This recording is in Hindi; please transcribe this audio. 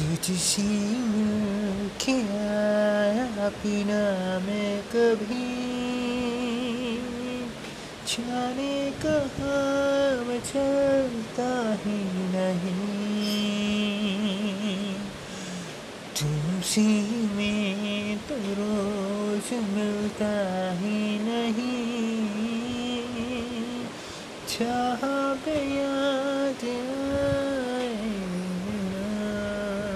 तुझसे मिलके आया बिना मैं कभी जाने कहाँ चलता ही नहीं तुमसे में तो रोज मिलता ही नहीं। चाह गया